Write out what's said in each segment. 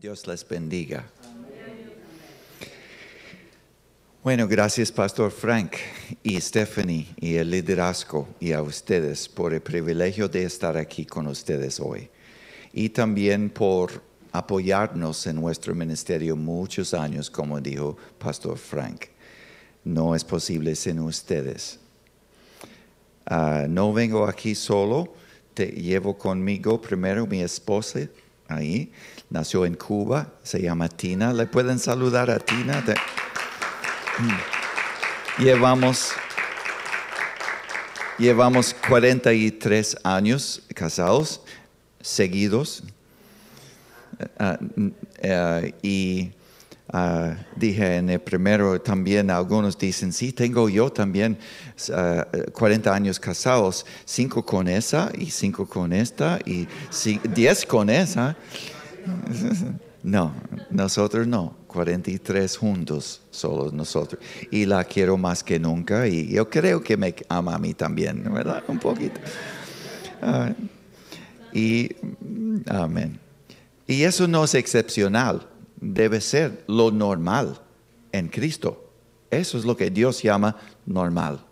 Dios les bendiga. Bueno, gracias Pastor Frank y Stephanie y el liderazgo y a ustedes por el privilegio de estar aquí con ustedes hoy. Y también por apoyarnos en nuestro ministerio muchos años, como dijo Pastor Frank. No es posible sin ustedes. Ah, no vengo aquí solo, te llevo conmigo primero mi esposa ahí, nació en Cuba, se llama Tina. ¿Le pueden saludar a Tina? Mm. Llevamos, llevamos 43 años casados, seguidos. Ah, eh, y ah, dije en el primero también, algunos dicen, sí, tengo yo también 40 ah, años casados, cinco con esa y cinco con esta y 10 con esa. No, nosotros no, 43 juntos, solo nosotros. Y la quiero más que nunca y yo creo que me ama a mí también, ¿verdad? Un poquito. y amén. Y eso no es excepcional, debe ser lo normal en Cristo. Eso es lo que Dios llama normal.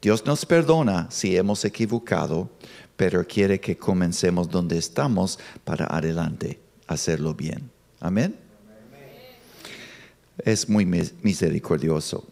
Dios nos perdona si hemos equivocado, pero quiere que comencemos donde estamos para adelante hacerlo bien. Amén. Es muy misericordioso.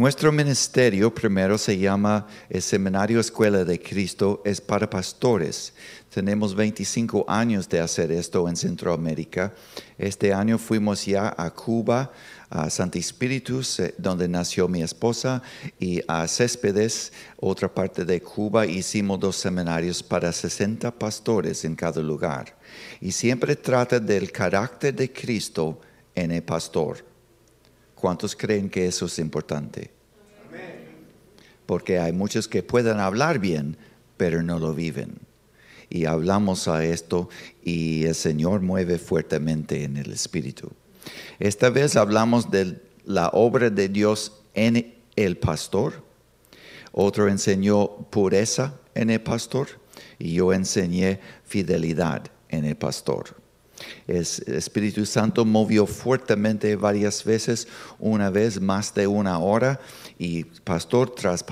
Nuestro ministerio primero se llama el Seminario Escuela de Cristo, es para pastores. Tenemos 25 años de hacer esto en Centroamérica. Este año fuimos ya a Cuba, a Santi Espíritu, donde nació mi esposa, y a Céspedes, otra parte de Cuba. Hicimos dos seminarios para 60 pastores en cada lugar y siempre trata del carácter de Cristo en el pastor. ¿Cuántos creen que eso es importante? Porque hay muchos que pueden hablar bien, pero no lo viven. Y hablamos a esto y el Señor mueve fuertemente en el Espíritu. Esta vez hablamos de la obra de Dios en el pastor. Otro enseñó pureza en el pastor y yo enseñé fidelidad en el pastor. El Espíritu Santo movió fuertemente varias veces, una vez más de una hora, y pastor tras,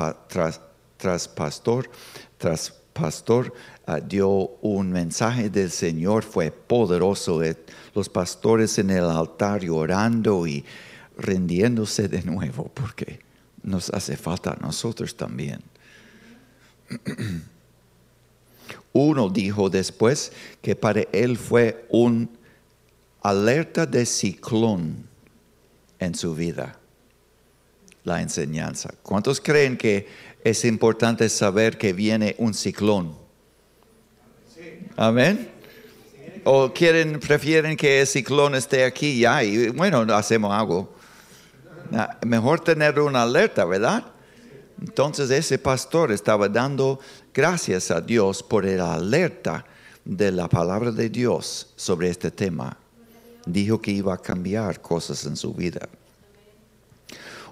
tras, pastor tras pastor ah, dio un mensaje del Señor, fue poderoso. Eh, los pastores en el altar llorando y rindiéndose de nuevo, porque nos hace falta a nosotros también. Uno dijo después que para él fue un alerta de ciclón en su vida, la enseñanza. ¿Cuántos creen que es importante saber que viene un ciclón? Amén. O quieren, prefieren que el ciclón esté aquí ya y bueno, hacemos algo. Ah, mejor tener una alerta, ¿verdad? Entonces ese pastor estaba dando gracias a Dios por el alerta de la palabra de Dios sobre este tema. Dijo que iba a cambiar cosas en su vida.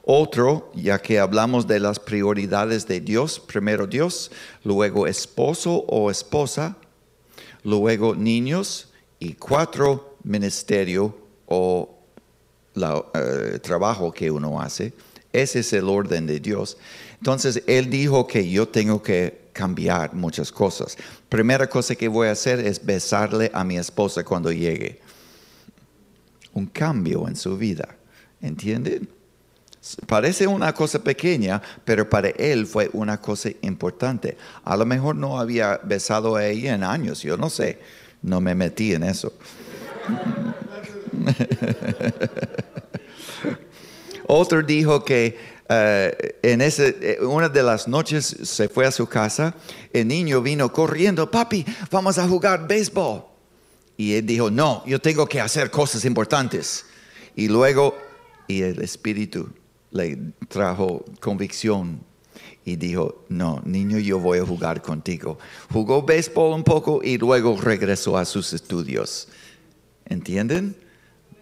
Otro, ya que hablamos de las prioridades de Dios, primero Dios, luego esposo o esposa, luego niños y cuatro, ministerio o eh, trabajo que uno hace. Ese es el orden de Dios. Entonces, Él dijo que yo tengo que cambiar muchas cosas. Primera cosa que voy a hacer es besarle a mi esposa cuando llegue. Un cambio en su vida. ¿Entienden? Parece una cosa pequeña, pero para él fue una cosa importante. A lo mejor no había besado a ella en años, yo no sé, no me metí en eso. Otro dijo que en ese, eh, una de las noches se fue a su casa, el niño vino corriendo, papi, vamos a jugar béisbol. Y él dijo, no, yo tengo que hacer cosas importantes. Y luego, y el espíritu le trajo convicción y dijo, no, niño, yo voy a jugar contigo. Jugó béisbol un poco y luego regresó a sus estudios. ¿Entienden?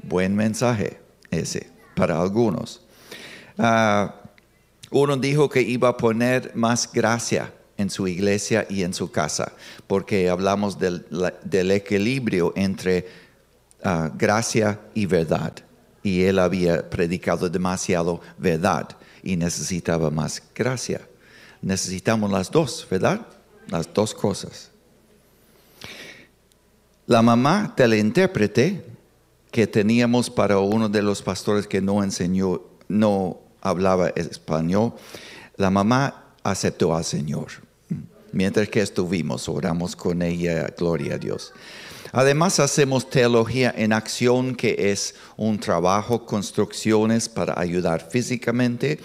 Buen mensaje ese para algunos. Ah, uno dijo que iba a poner más gracia en su iglesia y en su casa, porque hablamos del, equilibrio entre ah, gracia y verdad. Y él había predicado demasiado verdad y necesitaba más gracia. Necesitamos las dos, ¿verdad? Las dos cosas. La mamá del intérprete que teníamos para uno de los pastores que no enseñó, no hablaba español, la mamá aceptó al Señor. Mientras que estuvimos, oramos con ella, gloria a Dios. Además hacemos teología en acción, que es un trabajo, construcciones para ayudar físicamente.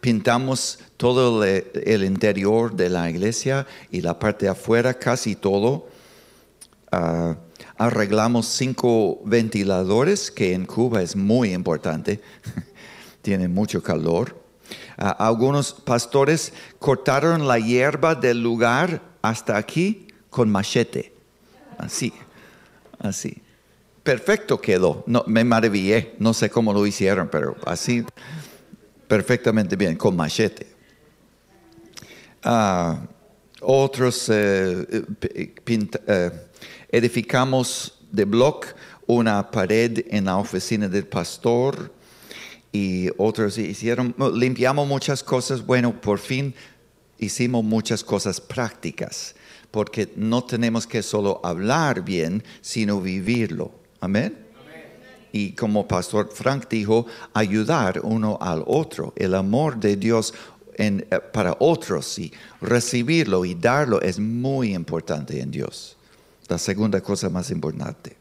Pintamos todo el, interior de la iglesia y la parte de afuera, casi todo. Ah, arreglamos cinco ventiladores, que en Cuba es muy importante, tiene mucho calor. Ah, algunos pastores cortaron la hierba del lugar hasta aquí con machete, así, así. Perfecto quedó, no, me maravillé, no sé cómo lo hicieron, pero así perfectamente bien, con machete. Ah, otros eh, eh, eh, edificamos de block una pared en la oficina del pastor y otros hicieron, limpiamos muchas cosas, bueno, por fin hicimos muchas cosas prácticas, porque no tenemos que solo hablar bien, sino vivirlo. Amén. Y como Pastor Frank dijo, ayudar uno al otro. El amor de Dios en- eh, para otros y recibirlo y darlo es muy importante en Dios. La segunda cosa más importante.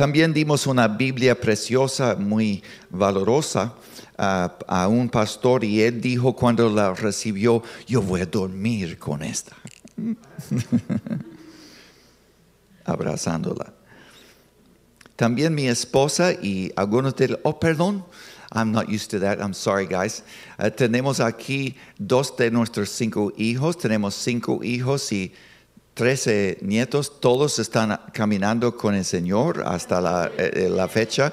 También dimos una Biblia preciosa, muy valorosa, a, un pastor y él dijo cuando la recibió, yo voy a dormir con esta. Abrazándola. También mi esposa y algunos de oh perdón, I'm not used to that, I'm sorry guys. Uh, tenemos aquí dos de nuestros cinco hijos, tenemos cinco hijos y trece nietos, todos están caminando con el Señor hasta la, eh, la fecha.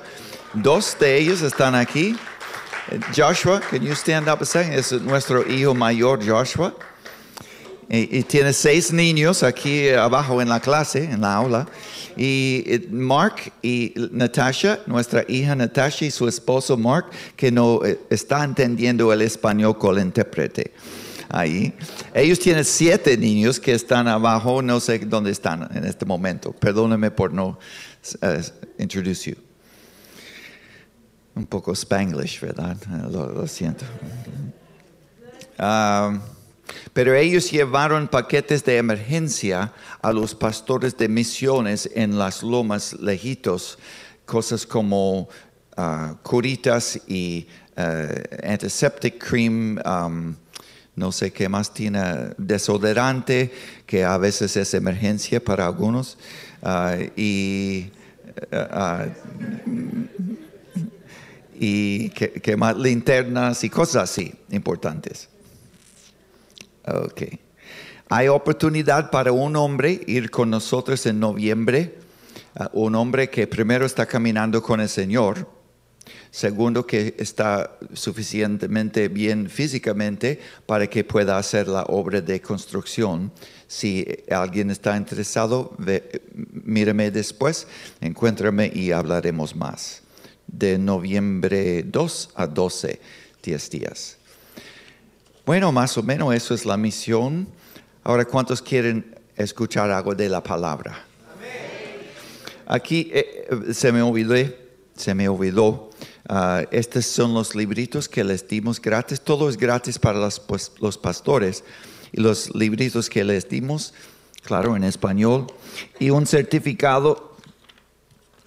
Dos de ellos están aquí. Eh, Joshua, can you stand up a second? Es nuestro hijo mayor, Joshua. Y, y tiene seis niños aquí abajo en la clase, en la aula. Y eh, Mark y Natasha, nuestra hija Natasha y su esposo Mark, que no eh, está entendiendo el español con el intérprete. Ahí. Ellos tienen siete niños que están abajo, no sé dónde están en este momento. Perdóneme por no uh, introduce. Un poco spanglish, ¿verdad? Lo, lo siento. Ah, pero ellos llevaron paquetes de emergencia a los pastores de misiones en las lomas lejitos, cosas como ah, curitas y eh, antiseptic cream, um, no sé qué más tiene, desodorante, que a veces es emergencia para algunos, ah, y ah, que, más linternas y cosas así importantes. Ok. Hay oportunidad para un hombre ir con nosotros en noviembre, un hombre que primero está caminando con el Señor, segundo que está suficientemente bien físicamente para que pueda hacer la obra de construcción. Si alguien está interesado, ve- mírame después, encuéntrame y hablaremos más. De noviembre 2 a 12, 10 días. Bueno, más o menos eso es la misión. Ahora, ¿cuántos quieren escuchar algo de la palabra? Aquí eh, eh, se me olvidó, se me olvidó. Ah, estos son los libritos que les dimos gratis. Todo es gratis para pues, los pastores. Y los libritos que les dimos, claro, en español. Y un certificado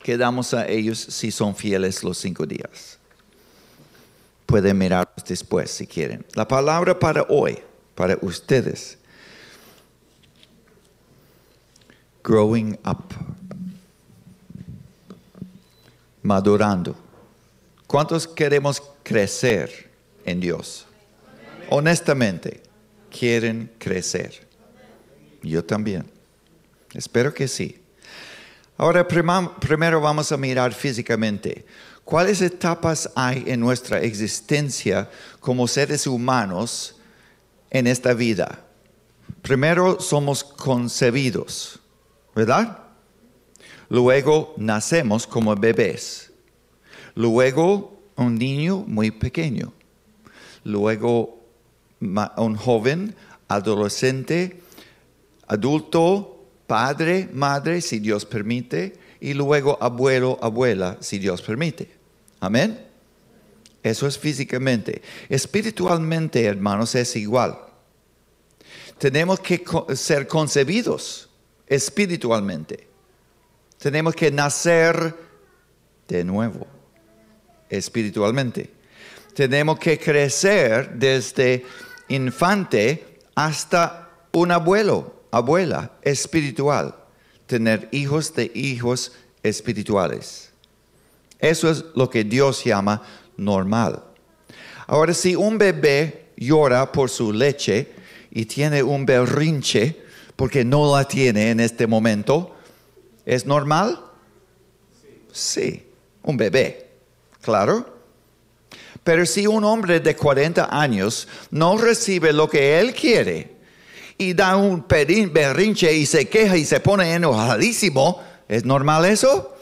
que damos a ellos si son fieles los cinco días. Pueden mirarlos después si quieren. La palabra para hoy, para ustedes. Growing up. Madurando. ¿Cuántos queremos crecer en Dios? Honestamente, quieren crecer. Yo también. Espero que sí. Ahora primero vamos a mirar físicamente. ¿Cuáles etapas hay en nuestra existencia como seres humanos en esta vida. Primero somos concebidos, ¿verdad? Luego nacemos como bebés. Luego un niño muy pequeño. Luego un joven, adolescente, adulto, padre, madre, si Dios permite, y luego abuelo, abuela, si Dios permite. Amén. Eso es físicamente. Espiritualmente, hermanos, es igual. Tenemos que ser concebidos espiritualmente. Tenemos que nacer de nuevo, espiritualmente. Tenemos que crecer desde infante hasta un abuelo, abuela espiritual. Tener hijos de hijos espirituales. Eso es lo que Dios llama normal. Ahora, si un bebé llora por su leche y tiene un berrinche porque no la tiene en este momento, ¿es normal? Sí, un bebé, claro. Pero si un hombre de 40 años no recibe lo que él quiere y da un berrinche y se queja y se pone enojadísimo, ¿es normal eso?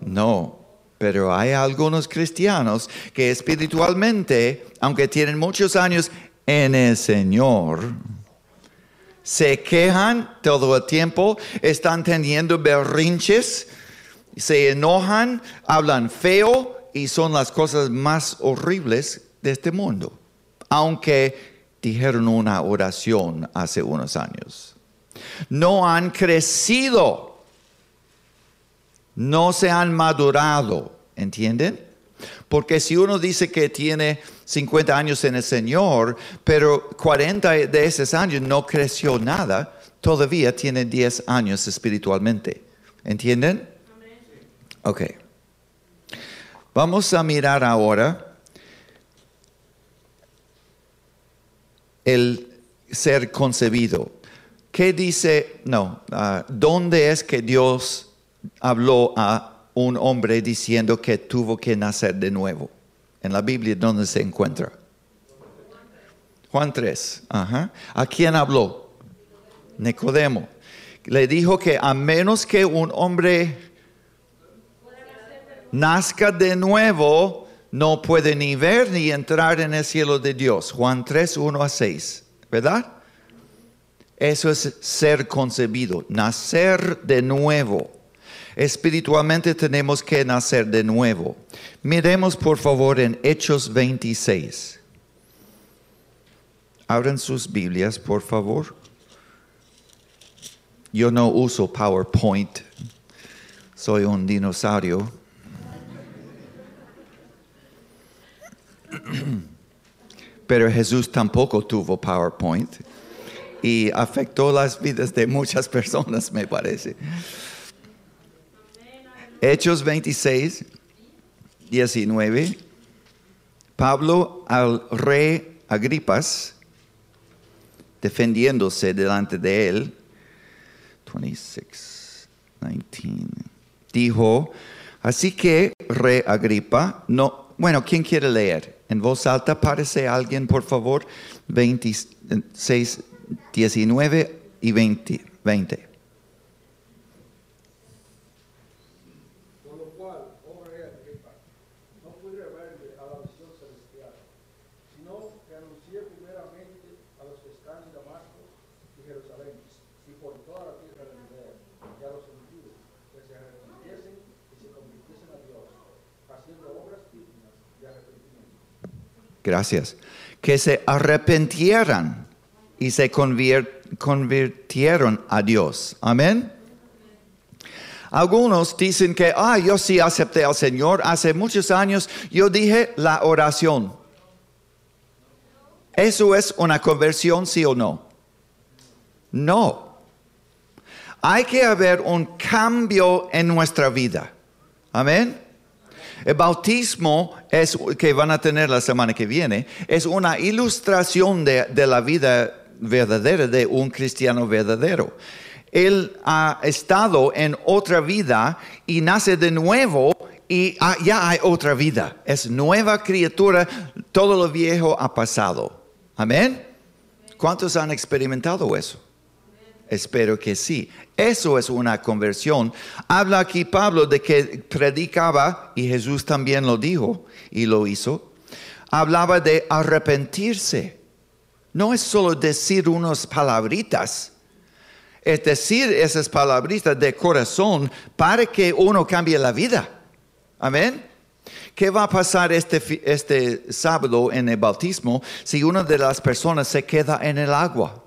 No, pero hay algunos cristianos que espiritualmente, aunque tienen muchos años en el Señor, se quejan todo el tiempo, están teniendo berrinches, se enojan, hablan feo y son las cosas más horribles de este mundo, aunque dijeron una oración hace unos años. No han crecido no se han madurado, ¿entienden? Porque si uno dice que tiene 50 años en el Señor, pero 40 de esos años no creció nada, todavía tiene 10 años espiritualmente. ¿Entienden? Ok. Vamos a mirar ahora el ser concebido. ¿Qué dice? No, ah, ¿dónde es que Dios habló a un hombre diciendo que tuvo que nacer de nuevo. En la Biblia, ¿dónde se encuentra? Juan 3. ¿A quién habló? Nicodemo. Le dijo que a menos que un hombre nazca de nuevo, no puede ni ver ni entrar en el cielo de Dios. Juan 3, 1 a 6. ¿Verdad? Eso es ser concebido, nacer de nuevo. Espiritualmente tenemos que nacer de nuevo. Miremos por favor en Hechos 26. Abran sus Biblias, por favor. Yo no uso PowerPoint. Soy un dinosaurio. Pero Jesús tampoco tuvo PowerPoint y afectó las vidas de muchas personas, me parece. Hechos 26, 19. Pablo al rey Agripas, defendiéndose delante de él, 26, 19, dijo, así que rey Agripa, no, bueno, ¿quién quiere leer? En voz alta, parece alguien, por favor, 26, 19 y 20. 20. Gracias. Que se arrepentieran y se convirtieron a Dios. Amén. Algunos dicen que, ah, yo sí acepté al Señor hace muchos años, yo dije la oración. ¿Eso es una conversión, sí o no? No. Hay que haber un cambio en nuestra vida. Amén. El bautismo es, que van a tener la semana que viene es una ilustración de, la vida verdadera de un cristiano verdadero. Él ha estado en otra vida y nace de nuevo y ya hay otra vida. Es nueva criatura, todo lo viejo ha pasado. Amén. ¿Cuántos han experimentado eso? Espero que sí. Eso es una conversión. Habla aquí Pablo de que predicaba, y Jesús también lo dijo y lo hizo, hablaba de arrepentirse. No es solo decir unas palabritas, es decir esas palabritas de corazón para que uno cambie la vida. Amén. ¿Qué va a pasar este, este sábado en el bautismo si una de las personas se queda en el agua?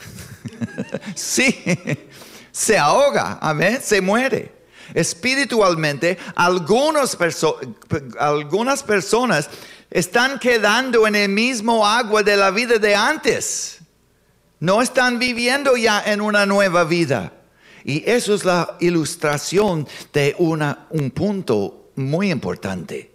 Sí, se ahoga, amén, se muere. Espiritualmente, algunas, algunas personas están quedando en el mismo agua de la vida de antes. No están viviendo ya en una nueva vida. Y eso es la ilustración de una, un punto muy importante.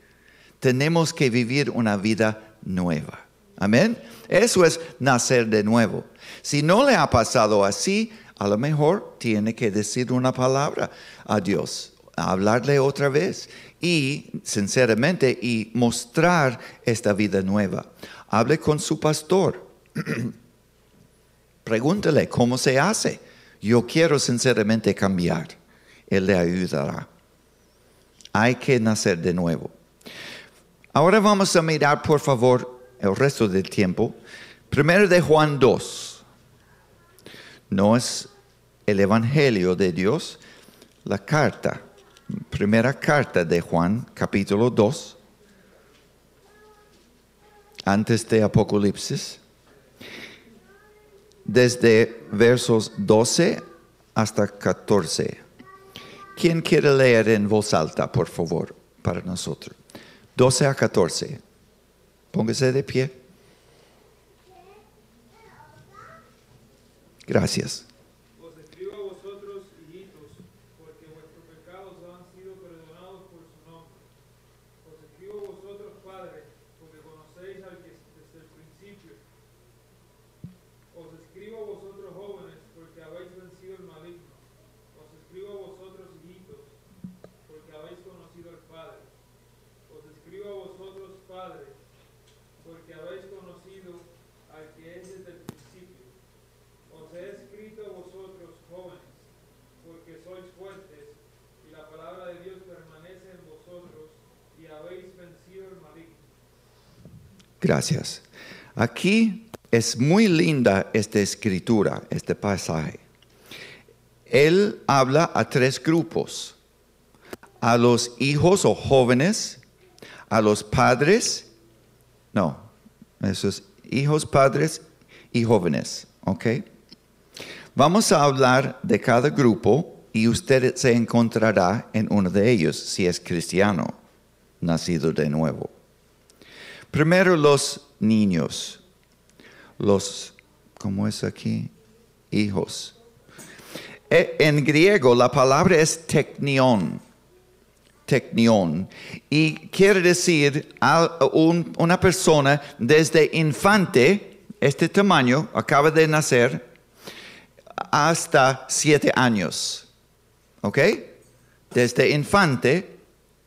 Tenemos que vivir una vida nueva. Amén. Eso es nacer de nuevo. Si no le ha pasado así, a lo mejor tiene que decir una palabra a Dios, hablarle otra vez y sinceramente y mostrar esta vida nueva. Hable con su pastor. Pregúntele cómo se hace. Yo quiero sinceramente cambiar. Él le ayudará. Hay que nacer de nuevo. Ahora vamos a mirar, por favor, el resto del tiempo. Primero de Juan 2. No es el Evangelio de Dios, la carta primera carta de Juan, capítulo 2, antes de Apocalipsis, desde versos 12 hasta 14. ¿Quién quiere leer en voz alta, por favor, para nosotros? 12 a 14. Póngase de pie. Gracias. Gracias. Aquí es muy linda esta escritura, este pasaje. Él habla a tres grupos, a los hijos o jóvenes, a los padres, no, esos hijos, padres y jóvenes, ¿ok? Vamos a hablar de cada grupo y usted se encontrará en uno de ellos si es cristiano, nacido de nuevo. Primero los niños, los, ¿cómo es aquí? Hijos. E, en griego la palabra es technion, technion, y quiere decir a una persona desde infante, este tamaño, acaba de nacer, hasta siete años. ¿Ok? Desde infante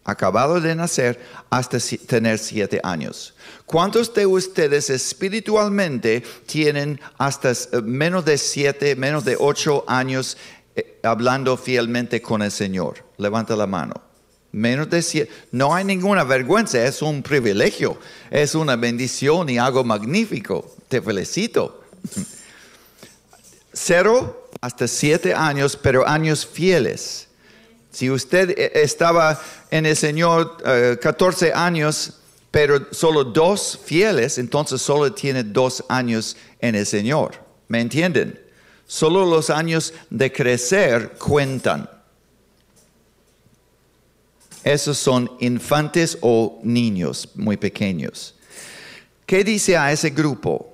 acabado de nacer hasta tener siete años. ¿Cuántos de ustedes espiritualmente tienen hasta eh, menos de siete, menos de ocho años eh, hablando fielmente con el Señor? Levanta la mano. Menos de siete. No hay ninguna vergüenza, es un privilegio, es una bendición y algo magnífico. Te felicito. Cero hasta siete años, pero años fieles. Si usted eh, estaba en el Señor 14 eh, años, pero solo dos fieles, entonces solo tiene dos años en el Señor. ¿Me entienden? Solo los años de crecer cuentan. Esos son infantes o niños muy pequeños. ¿Qué dice a ese grupo?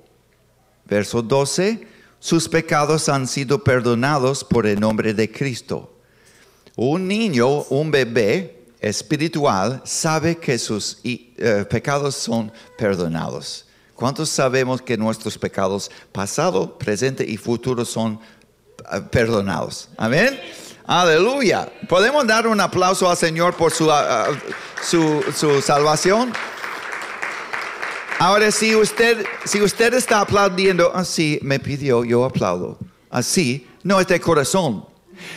Verso 12, sus pecados han sido perdonados por el nombre de Cristo. Un niño, un bebé espiritual, sabe que sus eh, pecados son perdonados. ¿Cuántos sabemos que nuestros pecados pasado, presente y futuro son eh, perdonados? Amén. Aleluya. ¿Podemos dar un aplauso al Señor por su, ah, ah, su, salvación? Ahora, si usted, si usted está aplaudiendo así, me pidió, yo aplaudo. Así, no es de corazón.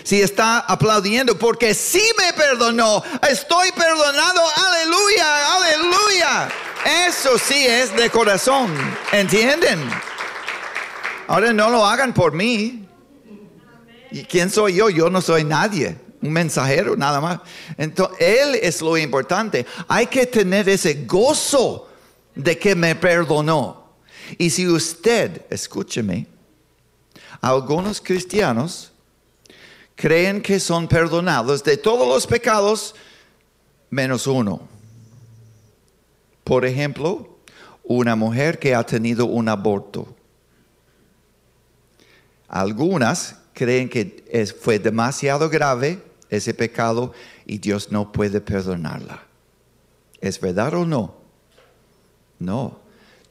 Si está aplaudiendo porque sí me perdonó, estoy perdonado, aleluya, aleluya. Eso sí es de corazón, ¿entienden? Ahora no lo hagan por mí. ¿Y quién soy yo? Yo no soy nadie un mensajero nada más. Entonces, Él es lo importante. Hay que tener ese gozo de que me perdonó. Y si usted, escúcheme, algunos cristianos creen que son perdonados de todos los pecados menos uno. Por ejemplo, una mujer que ha tenido un aborto. Algunas creen que fue demasiado grave ese pecado y Dios no puede perdonarla. ¿Es verdad o no? No,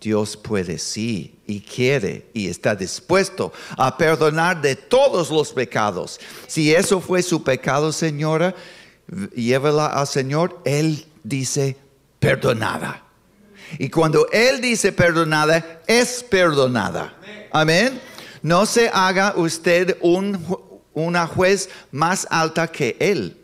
Dios puede sí y quiere y está dispuesto a perdonar de todos los pecados. Si eso fue su pecado, señora, llévala al Señor. Él dice perdonada. Y cuando Él dice perdonada, es perdonada. Amén. No se haga usted un, una juez más alta que Él.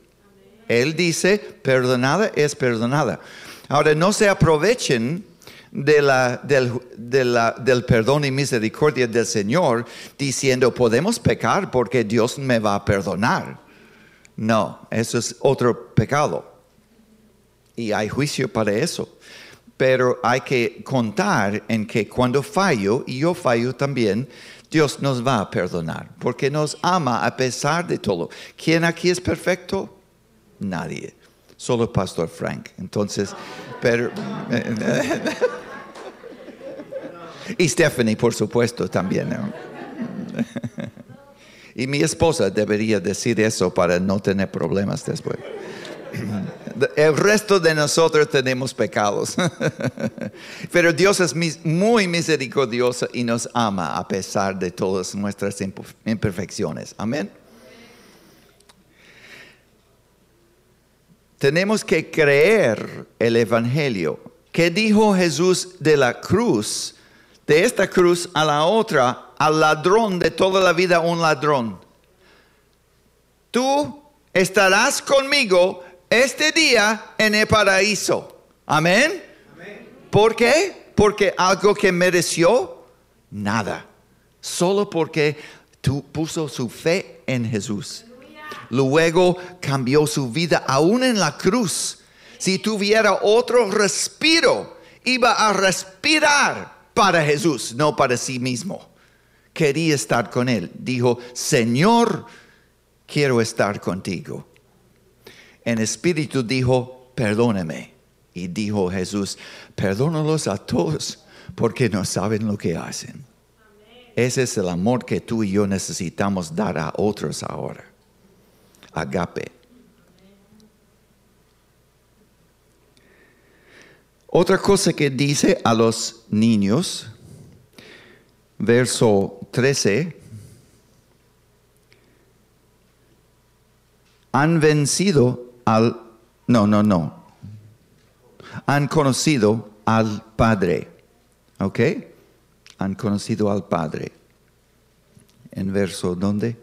Él dice perdonada es perdonada. Ahora, no se aprovechen de la, del, perdón y misericordia del Señor diciendo, podemos pecar porque Dios me va a perdonar. No, eso es otro pecado. Y hay juicio para eso. Pero hay que contar en que cuando fallo, y yo fallo también, Dios nos va a perdonar, porque nos ama a pesar de todo. ¿Quién aquí es perfecto? Nadie. Solo Pastor Frank. Entonces, pero... y Stephanie, por supuesto, también. y mi esposa debería decir eso para no tener problemas después. El resto de nosotros tenemos pecados. Pero Dios es muy misericordioso y nos ama a pesar de todas nuestras imperfecciones. Amén. Tenemos que creer el Evangelio. ¿Qué dijo Jesús de la cruz? De esta cruz a la otra, al ladrón de toda la vida, un ladrón. Tú estarás conmigo este día en el paraíso. Amén. ¿Por qué? Porque algo que mereció, nada. Solo porque tú puso su fe en Jesús. Luego cambió su vida aún en la cruz. Si tuviera otro respiro, iba a respirar para Jesús, no para sí mismo. Quería estar con él. Dijo, Señor, quiero estar contigo. En espíritu dijo, perdóname. Y dijo Jesús, perdónalos a todos porque no saben lo que hacen. Ese es el amor que tú y yo necesitamos dar a otros ahora agape. Otra cosa que dice a los niños, verso 13, han vencido al, no, no, no, han conocido al Padre, ¿ok? Han conocido al Padre. En verso, ¿dónde?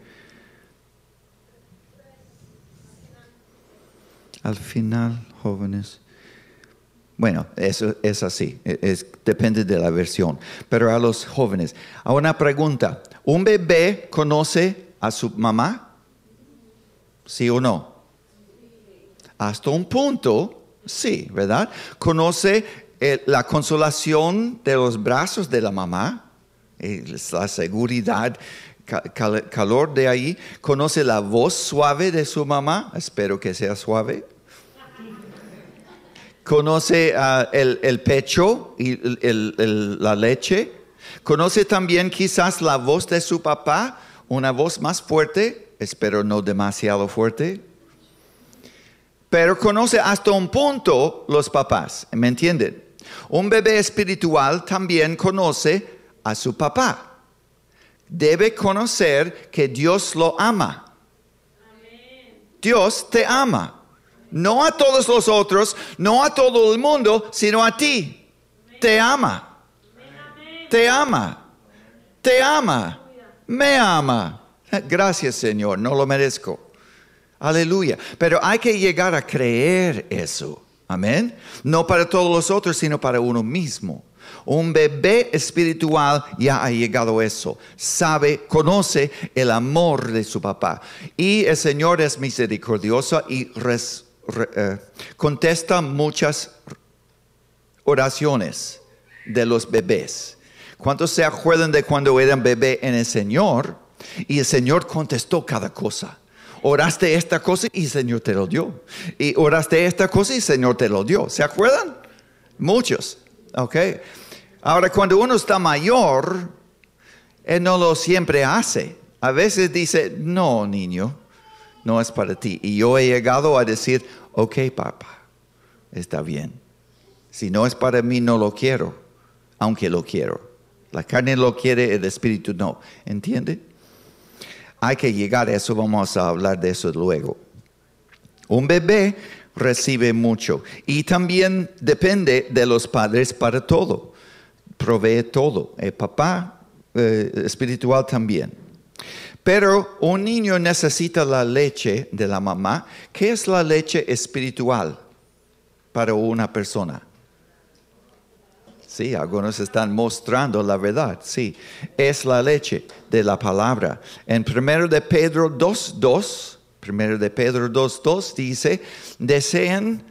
Al final, jóvenes. Bueno, eso es así, es, depende de la versión. Pero a los jóvenes, a una pregunta, ¿un bebé conoce a su mamá? ¿Sí o no? Hasta un punto, sí, ¿verdad? ¿Conoce eh, la consolación de los brazos de la mamá? la seguridad calor de ahí, conoce la voz suave de su mamá, espero que sea suave. Conoce ah, el, pecho y la leche. Conoce también quizás la voz de su papá, una voz más fuerte, espero no demasiado fuerte. Pero conoce hasta un punto los papás, ¿me entienden? Un bebé espiritual también conoce a su papá debe conocer que Dios lo ama. Dios te ama. No a todos los otros, no a todo el mundo, sino a ti. te ama. Te ama. Te ama. Me ama. Gracias Señor, no lo merezco. Aleluya. Pero hay que llegar a creer eso. Amén. No para todos los otros, sino para uno mismo. Un bebé espiritual ya ha llegado a eso. Sabe, conoce el amor de su papá. Y el Señor es misericordioso y eh, contesta muchas oraciones de los bebés. ¿Cuántos se acuerdan de cuando eran bebé en el Señor? Y el Señor contestó cada cosa. Oraste esta cosa y el Señor te lo dio. Y oraste esta cosa y el Señor te lo dio. ¿Se acuerdan? Muchos. Ok. Ahora, cuando uno está mayor, Él no lo siempre hace. A veces dice, no, niño, no es para ti. Y yo he llegado a decir, ok, papá, está bien. Si no es para mí, no lo quiero, aunque lo quiero. La carne lo quiere, el espíritu no. ¿Entiende? Hay que llegar a eso, vamos a hablar de eso luego. Un bebé recibe mucho y también depende de los padres para todo provee todo. El papá eh, espiritual también. Pero un niño necesita la leche de la mamá. ¿Qué es la leche espiritual para una persona? Sí, algunos están mostrando la verdad. Sí, es la leche de la palabra. En 1 de Pedro 2.2, 1 de Pedro 2.2 dice, deseen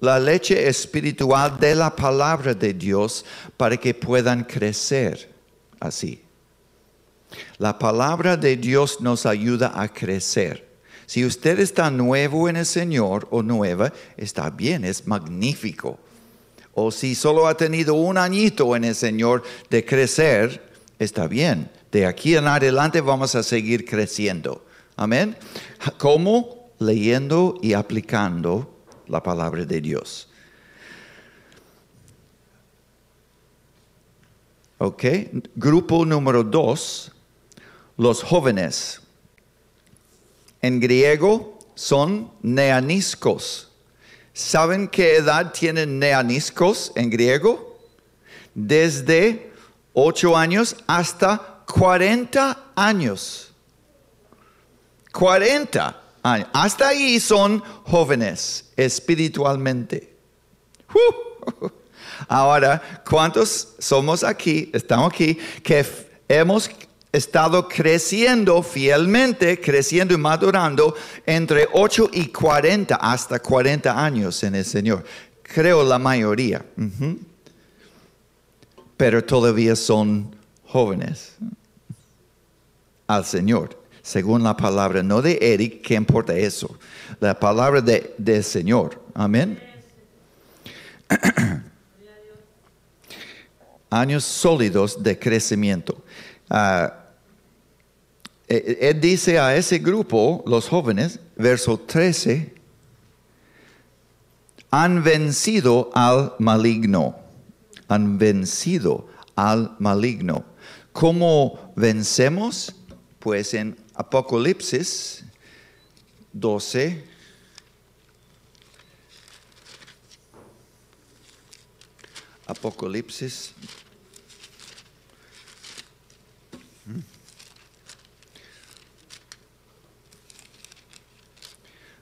la leche espiritual de la palabra de Dios para que puedan crecer así. La palabra de Dios nos ayuda a crecer. Si usted está nuevo en el Señor o nueva, está bien, es magnífico. O si solo ha tenido un añito en el Señor de crecer, está bien. De aquí en adelante vamos a seguir creciendo. Amén. ¿Cómo? Leyendo y aplicando la palabra de Dios. Ok, grupo número dos, los jóvenes. En griego son neaniscos. ¿Saben qué edad tienen neaniscos en griego? Desde 8 años hasta 40 años. 40. Hasta ahí son jóvenes espiritualmente. Ahora, ¿cuántos somos aquí, estamos aquí, que hemos estado creciendo fielmente, creciendo y madurando entre 8 y 40, hasta 40 años en el Señor? Creo la mayoría. Pero todavía son jóvenes al Señor según la palabra, no de Eric, ¿qué importa eso? La palabra de, del Señor. Amén. Años sólidos de crecimiento. Uh, él dice a ese grupo, los jóvenes, verso 13, han vencido al maligno. Han vencido al maligno. ¿Cómo vencemos? Pues en Apocalipsis 12. Apocalipsis.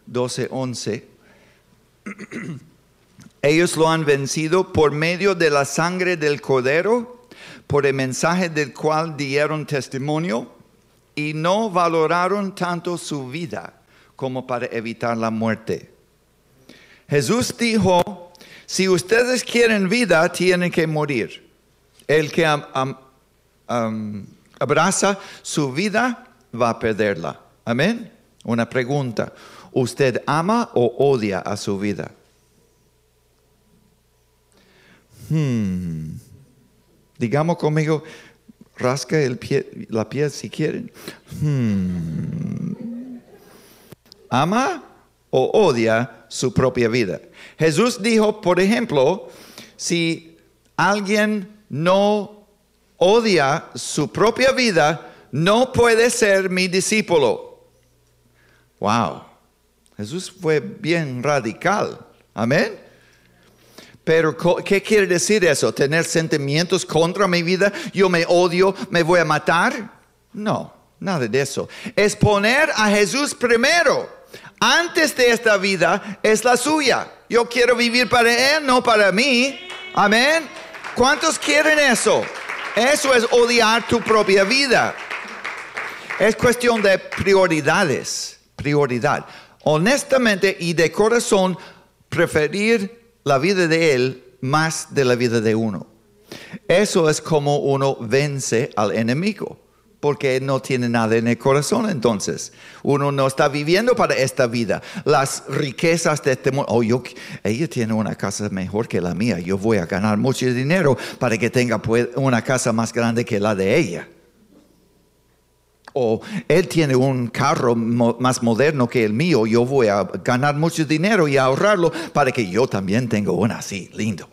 Doce, once. Ellos lo han vencido por medio de la sangre del cordero, por el mensaje del cual dieron testimonio y no valoraron tanto su vida como para evitar la muerte. Jesús dijo, si ustedes quieren vida, tienen que morir. El que abraza su vida va a perderla. Amén. Una pregunta. ¿Usted ama o odia a su vida? Hmm. Digamos conmigo, rasca el pie, la piel si quieren. Hmm. ¿Ama o odia su propia vida? Jesús dijo, por ejemplo, si alguien no odia su propia vida, no puede ser mi discípulo. Wow. Jesús fue bien radical. Amén. Pero ¿qué quiere decir eso? ¿Tener sentimientos contra mi vida? ¿Yo me odio? ¿Me voy a matar? No, nada de eso. Es poner a Jesús primero. Antes de esta vida es la suya. Yo quiero vivir para Él, no para mí. Amén. ¿Cuántos quieren eso? Eso es odiar tu propia vida. Es cuestión de prioridades, prioridad. Honestamente y de corazón, preferir la vida de Él más de la vida de uno. Eso es como uno vence al enemigo, porque no tiene nada en el corazón entonces. Uno no está viviendo para esta vida. Las riquezas de este mundo, oh, yo, ella tiene una casa mejor que la mía, yo voy a ganar mucho dinero para que tenga pues, una casa más grande que la de ella o él tiene un carro más moderno que el mío, yo voy a ganar mucho dinero y ahorrarlo para que yo también tenga uno así, lindo.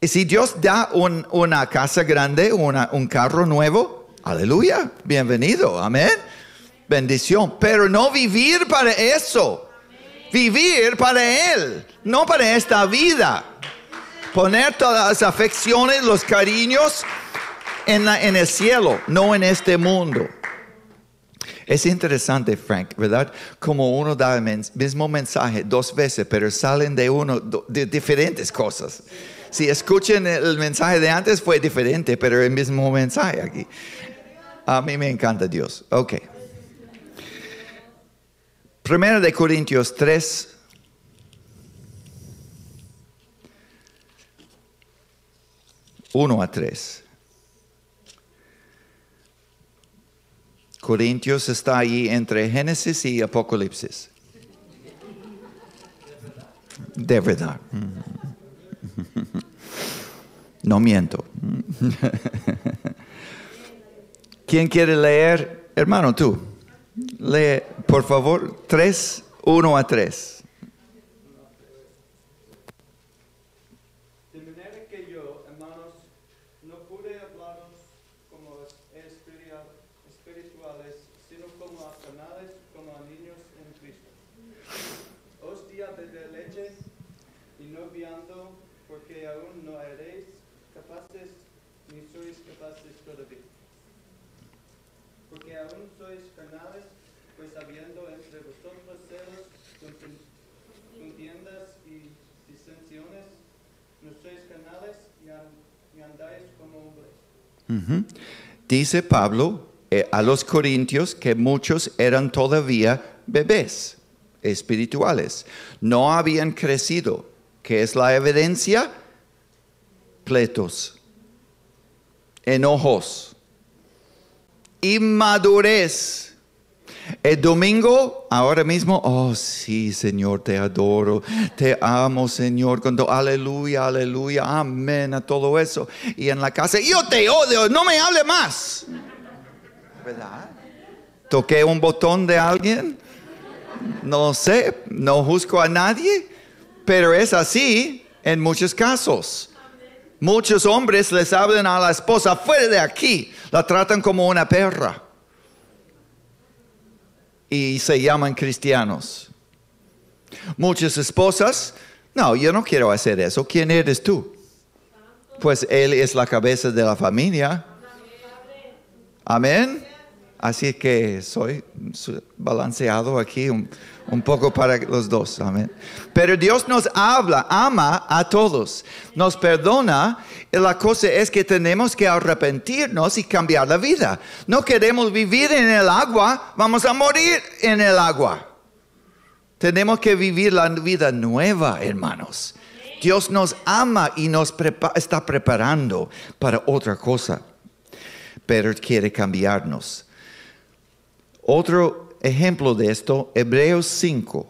Y si Dios da un- una casa grande, un carro nuevo, aleluya, bienvenido, amén. Bendición, pero no vivir para eso. Vivir para Él, no para esta vida. Poner todas las afecciones, los cariños en, la- el cielo, no en este mundo. Es interesante, Frank, ¿verdad? Como uno da el mismo mensaje dos veces, pero salen de uno de diferentes cosas. Si escuchen el mensaje de antes fue diferente, pero el mismo mensaje aquí. A mí me encanta Dios. Ok. Primero de Corintios 3. Uno a 3. Corintios está ahí entre Génesis y Apocalipsis. De verdad. No miento. ¿Quién quiere leer? Hermano, tú. Lee, por favor, 3, 1 a 3. De manera que yo, hermanos, no pude hablaros como espiritua- espirituales, sino como a carnales, como a niños en Cristo. Os di a beber leche y no viando, porque aún no eréis capaces, ni sois capaces todavía. Porque aún sois carnales, pues habiendo entre vosotros celos, conten- contiendas y disensiones, no sois canales y, an- y andáis como hombres. Dice Pablo eh, a los corintios que muchos eran todavía bebés espirituales. No habían crecido. ¿Qué es la evidencia? Pleitos, enojos, inmadurez. El domingo, ahora mismo, oh sí, Señor, te adoro, te amo, Señor, todo, aleluya, aleluya, amén, a todo eso. Y en la casa, yo te odio, no me hable más. ¿Verdad? ¿Toqué un botón de alguien? No sé, no juzgo a nadie, pero es así en muchos casos. Muchos hombres les hablan a la esposa fuera de aquí, la tratan como una perra y se llaman cristianos. Muchas esposas, no, yo no quiero hacer eso. ¿Quién eres tú? Pues él es la cabeza de la familia. Amén. Así que soy balanceado aquí un, poco para los dos. Amén. Pero Dios nos habla, ama a todos, nos perdona. La cosa es que tenemos que arrepentirnos y cambiar la vida. No queremos vivir en el agua, vamos a morir en el agua. Tenemos que vivir la vida nueva, hermanos. Dios nos ama y nos prepa- está preparando para otra cosa, pero quiere cambiarnos. Otro ejemplo de esto, Hebreos 5.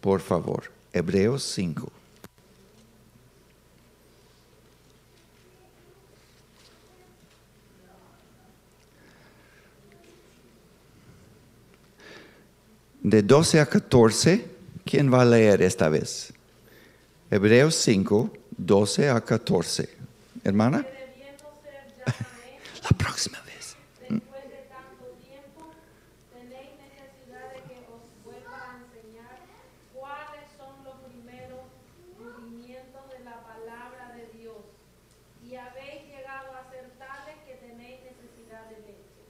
Por favor, Hebreos 5. De 12 a 14, ¿quién va a leer esta vez? Hebreos 5, 12 a 14. Hermana, maestros la próxima vez. después de tanto tiempo, tenéis necesidad de que os vuelva a enseñar palabra de Dios. Y habéis llegado a ser tales que tenéis necesidad de leche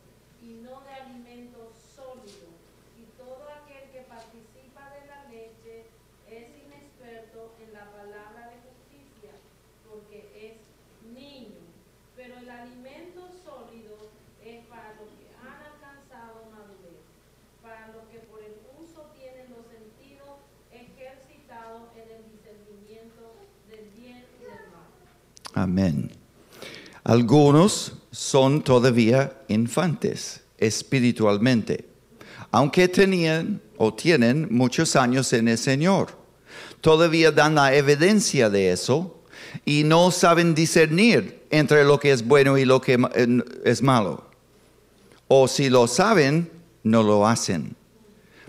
y no de alimento sólido. Y todo aquel que participa de la leche es inexperto en la palabra de justicia, porque es niño. Pero el alimento sólido es para los que han alcanzado madurez, para los que por el uso tienen los sentidos ejercitados en el discernimiento del bien y del mal. Amén. Algunos son todavía infantes espiritualmente, aunque tenían o tienen muchos años en el Señor. Todavía dan la evidencia de eso y no saben discernir entre lo que es bueno y lo que es malo. O si lo saben, no lo hacen,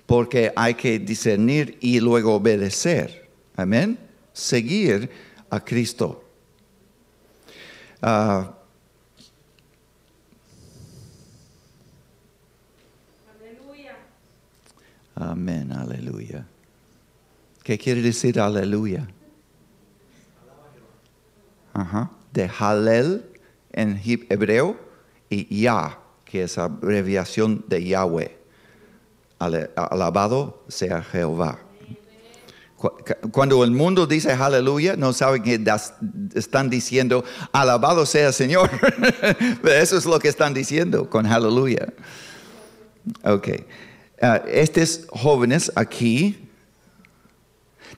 porque hay que discernir y luego obedecer. Amén. Seguir a Cristo. Ah, Aleluya. amén, aleluya. ¿Qué quiere decir aleluya? De Halel en hebreo y Yah, que es abreviación de Yahweh. Alabado sea Jehová. Cuando el mundo dice aleluya, no saben que están diciendo alabado sea Señor. Eso es lo que están diciendo con aleluya. Ok. Ah, estos jóvenes aquí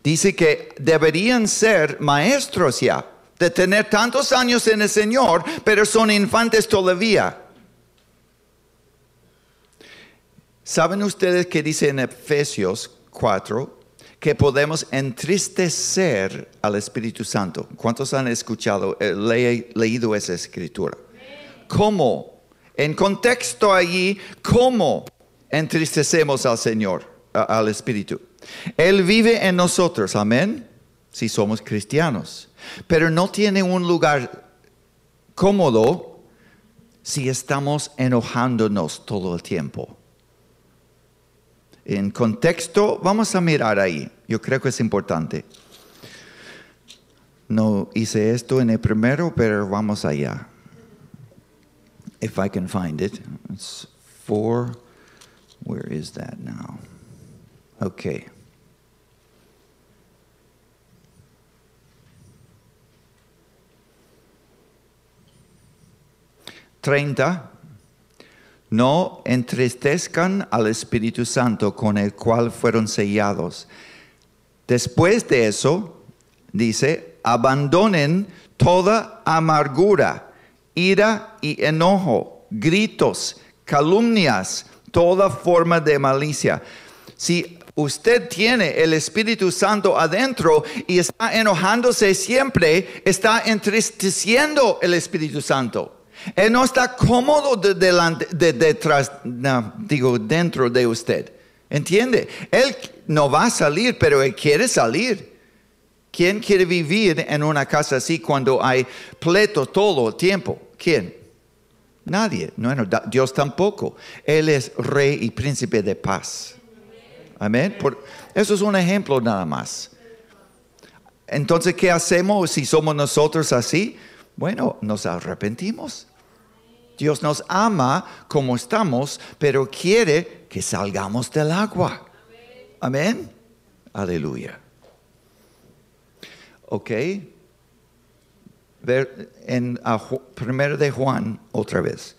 dice que deberían ser maestros ya, de tener tantos años en el Señor, pero son infantes todavía. ¿Saben ustedes que dice en Efesios 4 que podemos entristecer al Espíritu Santo? ¿Cuántos han escuchado, eh, le- leído esa escritura? ¿Cómo? En contexto allí, ¿cómo entristecemos al Señor, al Espíritu? Él vive en nosotros, amén, si somos cristianos, pero no tiene un lugar cómodo si estamos enojándonos todo el tiempo. En contexto, vamos a mirar ahí. Yo creo que es importante. No hice esto en el primero, pero vamos allá. If I can find it. It's four. Where is that now? Okay. Treinta. No entristezcan al Espíritu Santo con el cual fueron sellados. Después de eso, dice, abandonen toda amargura, ira y enojo, gritos, calumnias, toda forma de malicia. Si usted tiene el Espíritu Santo adentro y está enojándose siempre, está entristeciendo el Espíritu Santo. Él no está cómodo de- delante, de- detrás, digo, dentro de usted. ¿Entiende? Él no va a salir, pero él quiere salir. ¿Quién quiere vivir en una casa así cuando hay pleito todo el tiempo? ¿Quién? Nadie. No, no, da- Dios tampoco. Él es rey y príncipe de paz. Amén. Por- eso es un ejemplo nada más. Entonces, ¿qué hacemos si somos nosotros así? Bueno, nos arrepentimos. Dios nos ama como estamos, pero quiere que salgamos del agua. Amén. Aleluya. Ok. Ver en a primero de Juan otra vez.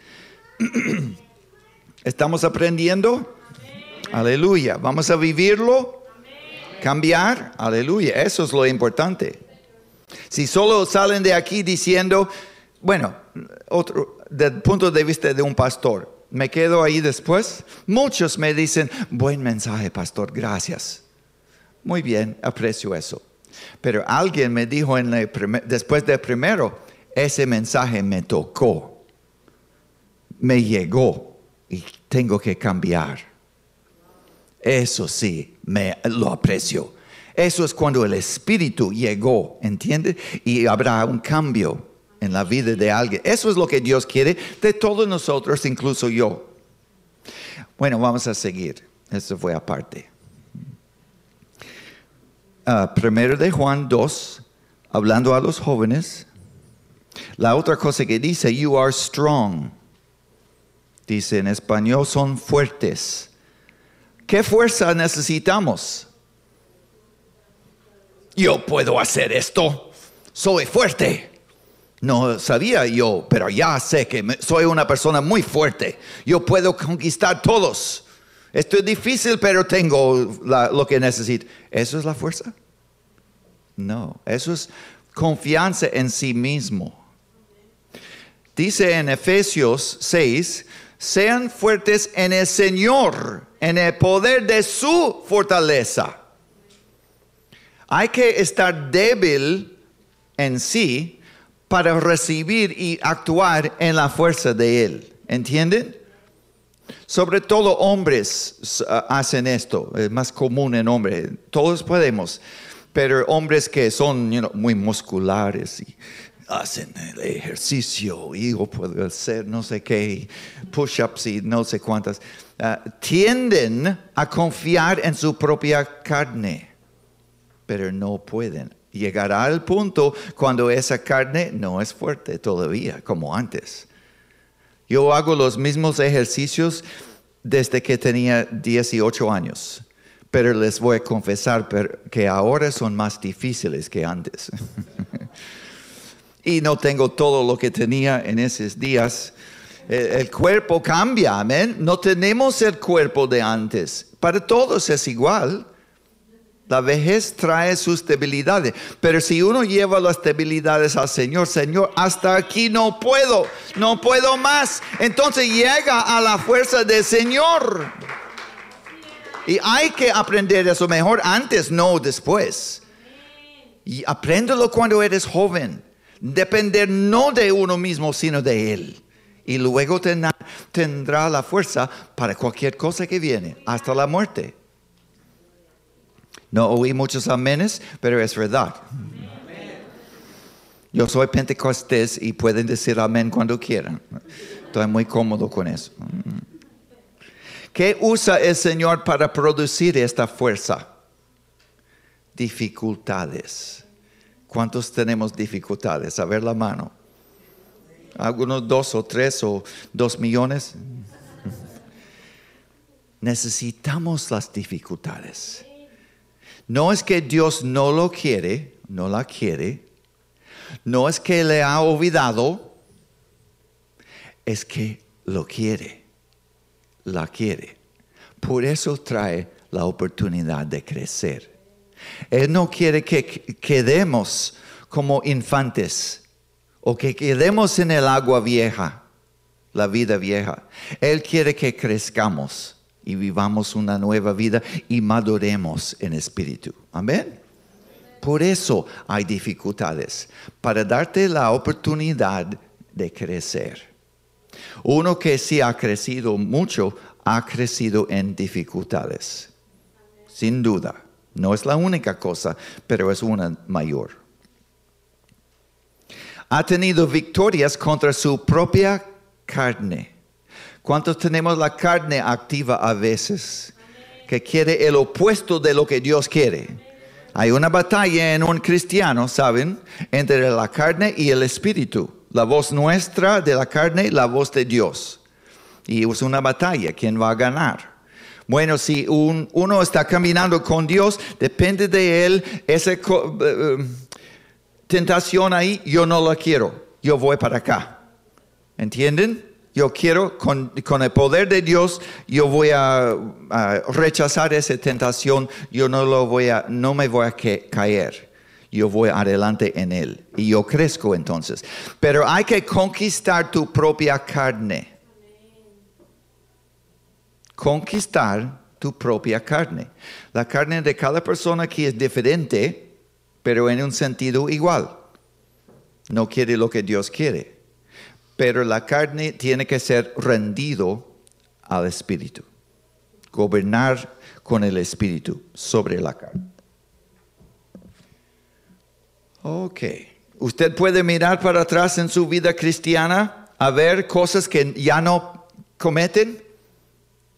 ¿Estamos aprendiendo? Aleluya. ¿Vamos a vivirlo? Cambiar. Aleluya. Eso es lo importante. Si solo salen de aquí diciendo, bueno, otro, del punto de vista de un pastor, me quedo ahí después. Muchos me dicen, buen mensaje, pastor, gracias. Muy bien, aprecio eso. Pero alguien me dijo el después del primero, ese mensaje me tocó, me llegó y tengo que cambiar. Eso sí, me lo aprecio. Eso es cuando el Espíritu llegó, ¿entiende? Y habrá un cambio en la vida de alguien. Eso es lo que Dios quiere de todos nosotros, incluso yo. Bueno, vamos a seguir. Eso fue aparte. Ah, primero de Juan 2, hablando a los jóvenes. La otra cosa que dice, you are strong. Dice en español, son fuertes. ¿Qué fuerza necesitamos? Yo puedo hacer esto. Soy fuerte. No sabía yo, pero ya sé que soy una persona muy fuerte. Yo puedo conquistar todos. Esto es difícil, pero tengo la- lo que necesito. ¿Eso es la fuerza? No, eso es confianza en sí mismo. Dice en Efesios 6, sean fuertes en el Señor, en el poder de su fortaleza. Hay que estar débil en sí para recibir y actuar en la fuerza de Él. ¿Entienden? Sobre todo hombres ah, hacen esto, es más común en hombres, todos podemos, pero hombres que son muy musculares y hacen el ejercicio y yo puedo hacer no sé qué, push-ups y no sé cuántas, ah, tienden a confiar en su propia carne, pero no pueden. Llegará al punto cuando esa carne no es fuerte todavía como antes. Yo hago los mismos ejercicios desde que tenía 18 años, pero les voy a confesar que ahora son más difíciles que antes. y no tengo todo lo que tenía en esos días. El, el cuerpo cambia, amén. No tenemos el cuerpo de antes. Para todos es igual. La vejez trae sus debilidades, pero si uno lleva las debilidades al Señor, Señor, hasta aquí no puedo, no puedo más, entonces llega a la fuerza del Señor. Y hay que aprender eso mejor antes, no después. Y apréndelo cuando eres joven. Depender no de uno mismo, sino de Él. Y luego tendrá, tendrá la fuerza para cualquier cosa que viene, hasta la muerte. No oí muchos amenes, pero es verdad. Yo soy pentecostés y pueden decir amén cuando quieran. Estoy muy cómodo con eso. ¿Qué usa el Señor para producir esta fuerza? Dificultades. ¿Cuántos tenemos dificultades? A ver la mano. Algunos dos o tres o dos millones. Necesitamos las dificultades. No es que Dios no lo quiere, no la quiere. No es que le ha olvidado. Es que lo quiere. La quiere. Por eso trae la oportunidad de crecer. Él no quiere que quedemos como infantes o que quedemos en el agua vieja, la vida vieja. Él quiere que crezcamos y vivamos una nueva vida y maduremos en espíritu. Amén. Por eso hay dificultades, para darte la oportunidad de crecer. Uno que sí ha crecido mucho, ha crecido en dificultades, sin duda. No es la única cosa, pero es una mayor. Ha tenido victorias contra su propia carne. ¿Cuántos tenemos la carne activa a veces? Que quiere el opuesto de lo que Dios quiere. Hay una batalla en un cristiano, ¿saben? Entre la carne y el espíritu. La voz nuestra de la carne, la voz de Dios. Y es una batalla. ¿Quién va a ganar? Bueno, si un, uno está caminando con Dios, depende de él. Esa uh, tentación ahí, yo no la quiero. Yo voy para acá. ¿Entienden? Yo quiero, con, el poder de Dios, yo voy a, a, rechazar esa tentación, yo no, lo voy a, no me voy a que, caer, yo voy adelante en Él y yo crezco entonces. Pero hay que conquistar tu propia carne. Conquistar tu propia carne. La carne de cada persona aquí es diferente, pero en un sentido igual. No quiere lo que Dios quiere pero la carne tiene que ser rendido al espíritu. Gobernar con el espíritu sobre la carne. Ok. Usted puede mirar para atrás en su vida cristiana a ver cosas que ya no cometen,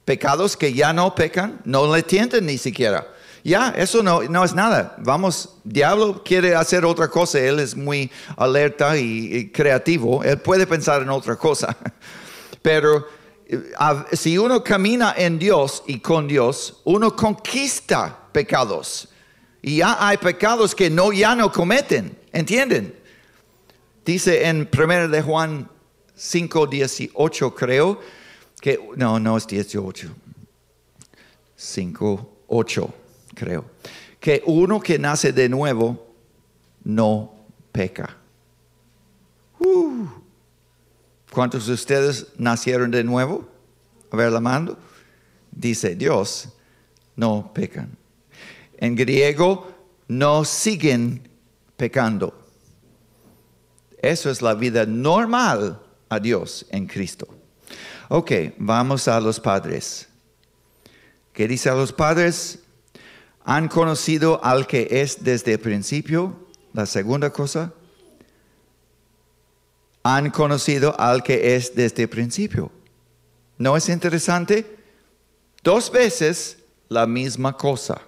pecados que ya no pecan, no le tienten ni siquiera. Ya, eso no, no es nada. Vamos, diablo quiere hacer otra cosa. Él es muy alerta y, creativo. Él puede pensar en otra cosa. Pero eh, si uno camina en Dios y con Dios, uno conquista pecados. Y ya hay pecados que no, ya no cometen. ¿Entienden? Dice en 1 de Juan 5, 18, creo, que no, no es 18. 5, 8, creo. Que uno que nace de nuevo no peca. Uh. ¿Cuántos de ustedes nacieron de nuevo? A ver la mano. Dice Dios, no pecan. En griego, no siguen pecando. Eso es la vida normal a Dios en Cristo. Ok, vamos a los padres. ¿Qué dice a los padres? ¿Han conocido al que es desde el principio? La segunda cosa. Han conocido al que es desde el principio. ¿No es interesante? Dos veces la misma cosa.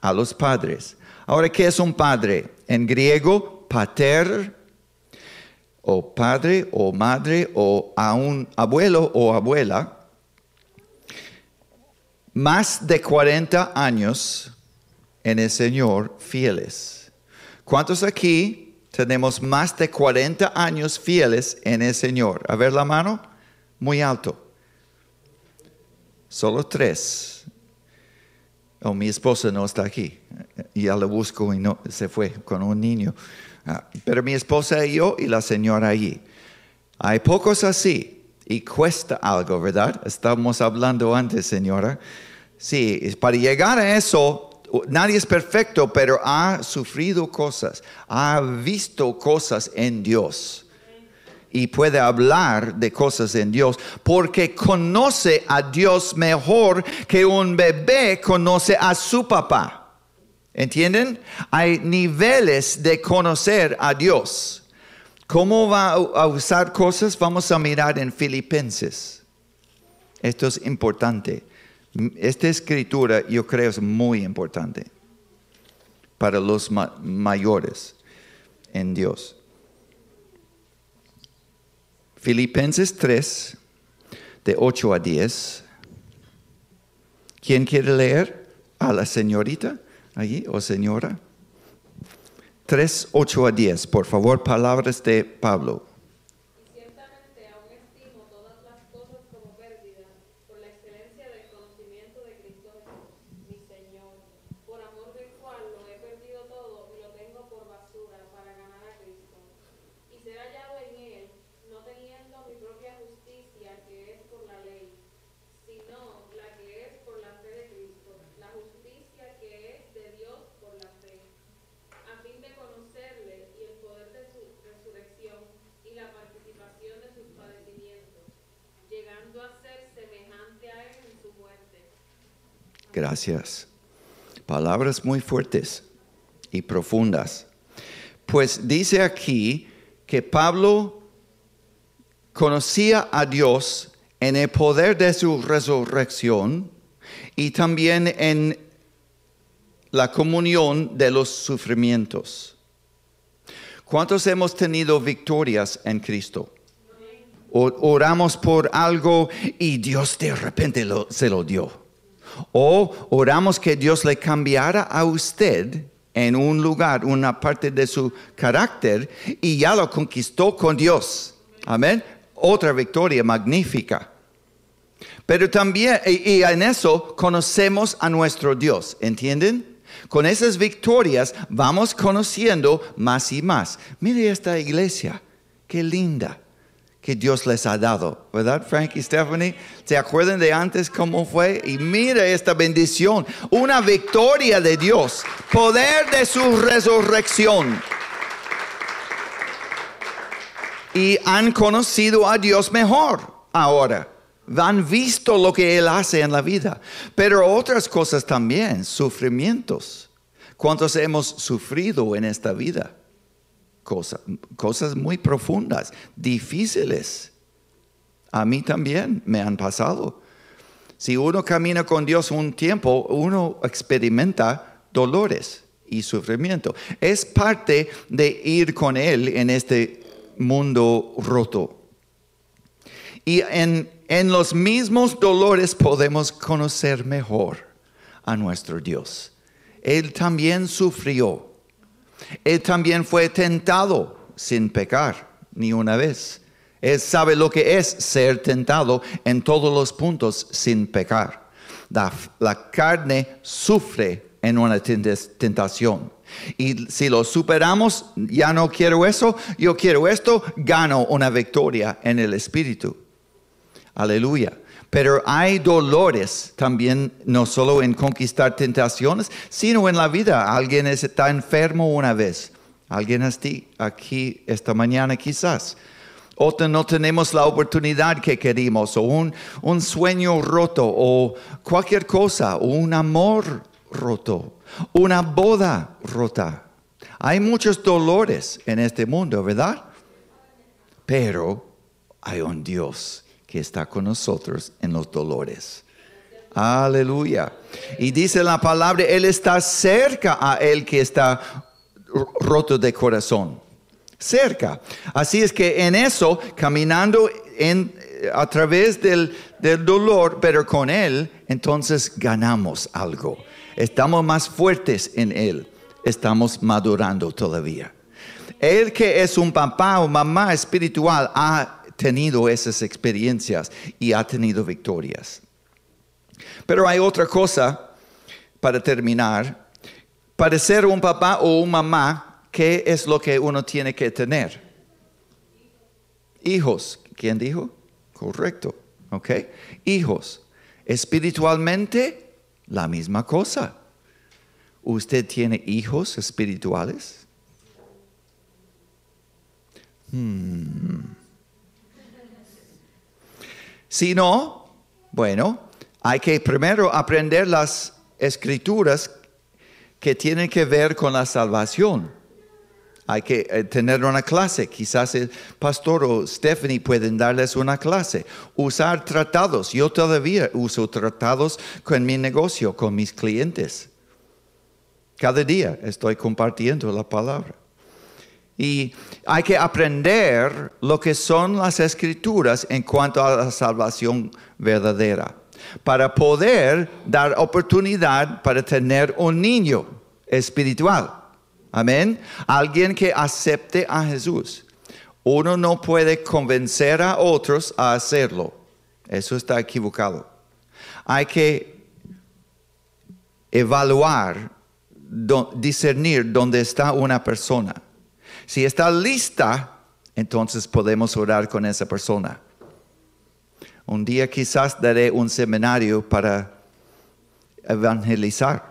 A los padres. Ahora, ¿qué es un padre? En griego, pater, o padre, o madre, o a un abuelo o abuela más de 40 años en el Señor fieles. ¿Cuántos aquí tenemos más de 40 años fieles en el Señor? A ver la mano, muy alto. Solo tres. Oh, mi esposa no está aquí. Ya la busco y no se fue con un niño. Ah, Pero mi esposa y yo y la señora allí. Hay pocos así y cuesta algo, ¿verdad? Estamos hablando antes, señora. Sí, para llegar a eso, nadie es perfecto, pero ha sufrido cosas, ha visto cosas en Dios y puede hablar de cosas en Dios porque conoce a Dios mejor que un bebé conoce a su papá. ¿Entienden? Hay niveles de conocer a Dios. ¿Cómo va a usar cosas? Vamos a mirar en Filipenses. Esto es importante. Esta escritura yo creo es muy importante para los ma- mayores en Dios. Filipenses 3, de 8 a 10. ¿Quién quiere leer? A la señorita allí o señora. 3, 8 a 10. Por favor, palabras de Pablo. Y ciertamente aún estimo todas las cosas como pérdida por la excelencia del conocimiento de Cristo Jesús, mi Señor, por amor del cual lo he perdido todo y lo tengo por basura para ganar a Cristo. Y ser hallado en él, no teniendo mi propia justicia que es por la ley, sino la que es por la fe de Cristo, la justicia que es de Dios por la fe a fin de conocerle y el poder de su resurrección y la participación de sus padecimientos, llegando a ser semejante a él en su muerte. Palabras muy fuertes y profundas. Pues dice aquí que Pablo conocía a Dios en el poder de su resurrección y también en la comunión de los sufrimientos. ¿Cuántos hemos tenido victorias en Cristo? Oramos por algo y Dios de repente lo- se lo dio. O oramos que Dios le cambiara a usted en un lugar, una parte de su carácter y ya lo conquistó con Dios. Amén. Otra victoria magnífica. Pero también, y, en eso conocemos a nuestro Dios, ¿entienden? Con esas victorias vamos conociendo más y más. Mire esta iglesia, qué linda que Dios les ha dado, ¿verdad, Frank y Stephanie? ¿Se acuerdan de antes cómo fue? Y mira esta bendición, una victoria de Dios, poder de su resurrección. Y han conocido a Dios mejor ahora. Han visto lo que Él hace en la vida. Pero otras cosas también, sufrimientos. ¿Cuántos hemos sufrido en esta vida? Cosa- cosas muy profundas, difíciles. A mí también me han pasado. Si uno camina con Dios un tiempo, uno experimenta dolores y sufrimiento. Es parte de ir con Él en este mundo roto. Y en, en los mismos dolores podemos conocer mejor a nuestro Dios. Él también sufrió. Él también fue tentado sin pecar ni una vez. Él sabe lo que es ser tentado en todos los puntos sin pecar. La, carne sufre en una tent- tentación. Y si lo superamos, ya no quiero eso, yo quiero esto, gano una victoria en el espíritu. Aleluya. Pero hay dolores también, no solo en conquistar tentaciones, sino en la vida. Alguien está enfermo una vez. Alguien aquí, aquí esta mañana quizás. Otra no tenemos la oportunidad que querimos, o un, un sueño roto, o cualquier cosa, o un amor roto, una boda rota. Hay muchos dolores en este mundo, ¿verdad? Pero hay un Dios que está con nosotros en los dolores. Aleluya. Y dice la palabra, Él está cerca a Él que está roto de corazón. Cerca. Así es que en eso, caminando en, a través del, del dolor, pero con Él, entonces ganamos algo. Estamos más fuertes en Él. Estamos madurando todavía. Él que es un papá o mamá espiritual ha tenido esas experiencias y ha tenido victorias. Pero hay otra cosa para terminar. Para ser un papá o una mamá, ¿qué es lo que uno tiene que tener? Hijos. ¿Quién dijo? Correcto. ¿Ok? Hijos. Espiritualmente, la misma cosa. ¿Usted tiene hijos espirituales? Si no, bueno, hay que primero aprender las escrituras que tienen que ver con la salvación. Hay que eh, tener una clase. Quizás el pastor o Stephanie pueden darles una clase. Usar tratados. Yo todavía uso tratados con mi negocio, con mis clientes. Cada día estoy compartiendo la palabra. Y hay que aprender lo que son las escrituras en cuanto a la salvación verdadera, para poder dar oportunidad para tener un niño espiritual. Amén. Alguien que acepte a Jesús. Uno no puede convencer a otros a hacerlo. Eso está equivocado. Hay que evaluar, discernir dónde está una persona. Si está lista, entonces podemos orar con esa persona. Un día quizás daré un seminario para evangelizar,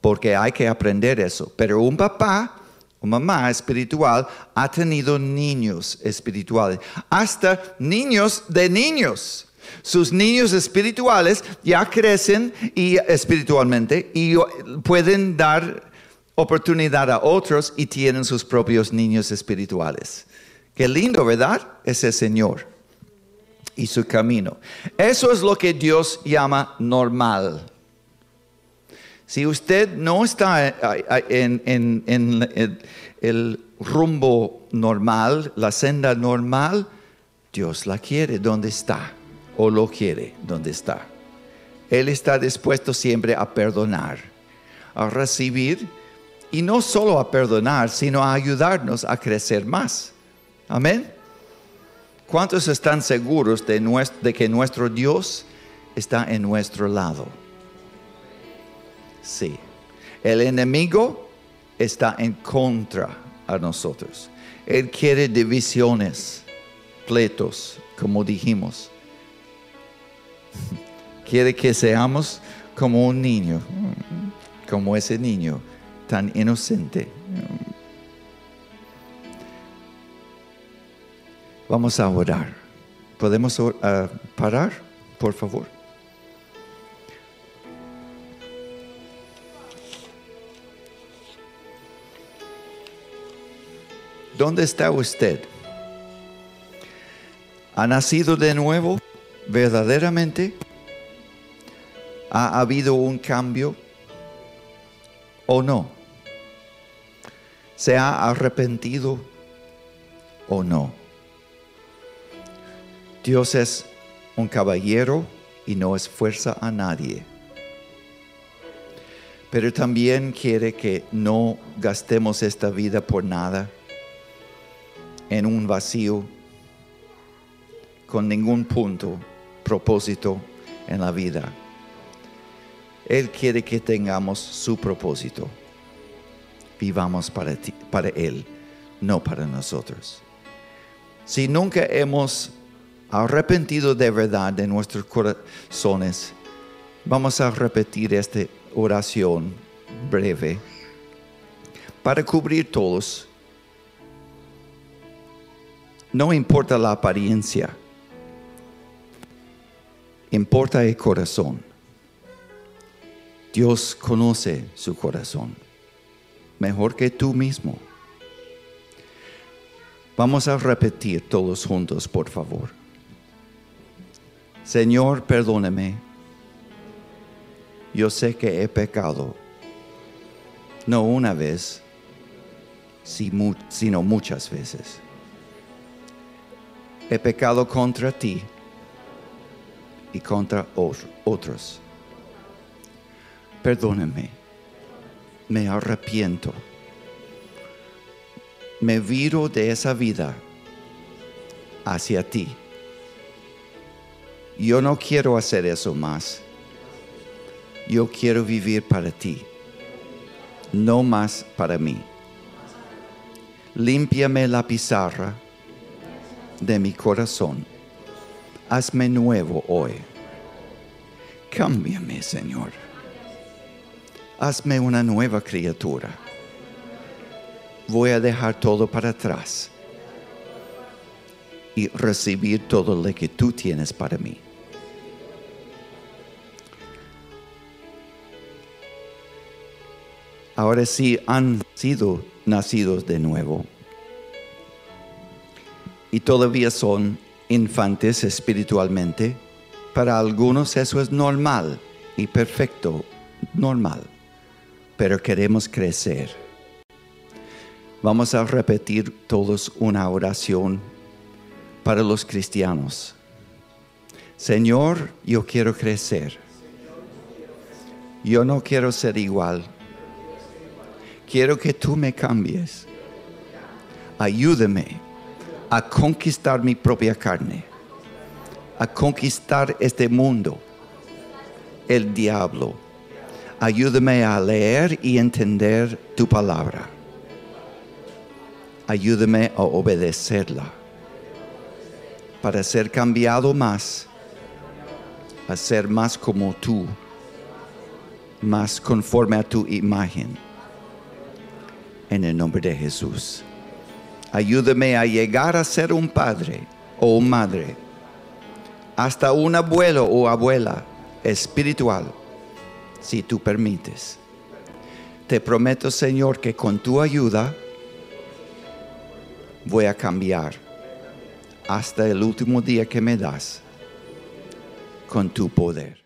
porque hay que aprender eso. Pero un papá, una mamá espiritual ha tenido niños espirituales, hasta niños de niños. Sus niños espirituales ya crecen y espiritualmente y pueden dar oportunidad a otros y tienen sus propios niños espirituales. Qué lindo, ¿verdad? Ese Señor y su camino. Eso es lo que Dios llama normal. Si usted no está eh, en, en- el rumbo normal, la senda normal, Dios la quiere donde está o lo quiere donde está. Él está dispuesto siempre a perdonar, a recibir y no solo a perdonar, sino a ayudarnos a crecer más. Amén. ¿Cuántos están seguros de, nues- de que nuestro Dios está en nuestro lado? Sí. El enemigo está en contra a nosotros. Él quiere divisiones, pleitos, como dijimos. Quiere que seamos como un niño, como ese niño tan inocente. Vamos a orar. ¿Podemos or- parar, por favor? ¿Dónde está usted? ¿Ha nacido de nuevo verdaderamente? ¿Ha habido un cambio o no? ¿Se ha arrepentido o no? Dios es un caballero y no esfuerza a nadie. Pero también quiere que no gastemos esta vida por nada, en un vacío, con ningún punto, propósito en la vida. Él quiere que tengamos su propósito. Vivamos para, ti, para Él, no para nosotros. Si nunca hemos arrepentido de verdad de nuestros corazones, vamos a repetir esta oración breve para cubrir todos. No importa la apariencia, importa el corazón. Dios conoce su corazón mejor que tú mismo. Vamos a repetir todos juntos, por favor. Señor, perdóname. Yo sé que he pecado, no una vez, sino muchas veces. He pecado contra ti y contra otros. Perdóname, me arrepiento, me viro de esa vida hacia ti. Yo no quiero hacer eso más. Yo quiero vivir para ti, no más para mí. Límpiame la pizarra de mi corazón. Hazme nuevo hoy. Cámbiame, Señor. Hazme una nueva criatura. Voy a dejar todo para atrás y recibir todo lo que tú tienes para mí. ahora sí han sido nacidos de nuevo. Y todavía son infantes espiritualmente. Para algunos eso es normal y perfecto, normal. Pero queremos crecer. Vamos a repetir todos una oración para los cristianos. Señor, yo quiero crecer. Yo no quiero ser igual quiero que tú me cambies. Ayúdame a conquistar mi propia carne, a conquistar este mundo, el diablo. Ayúdame a leer y entender tu palabra. Ayúdame a obedecerla para ser cambiado más, a ser más como tú, más conforme a tu imagen en el nombre de Jesús. Ayúdame a llegar a ser un padre o madre, hasta un abuelo o abuela espiritual, si tú permites. Te prometo, Señor, que con tu ayuda voy a cambiar hasta el último día que me das con tu poder.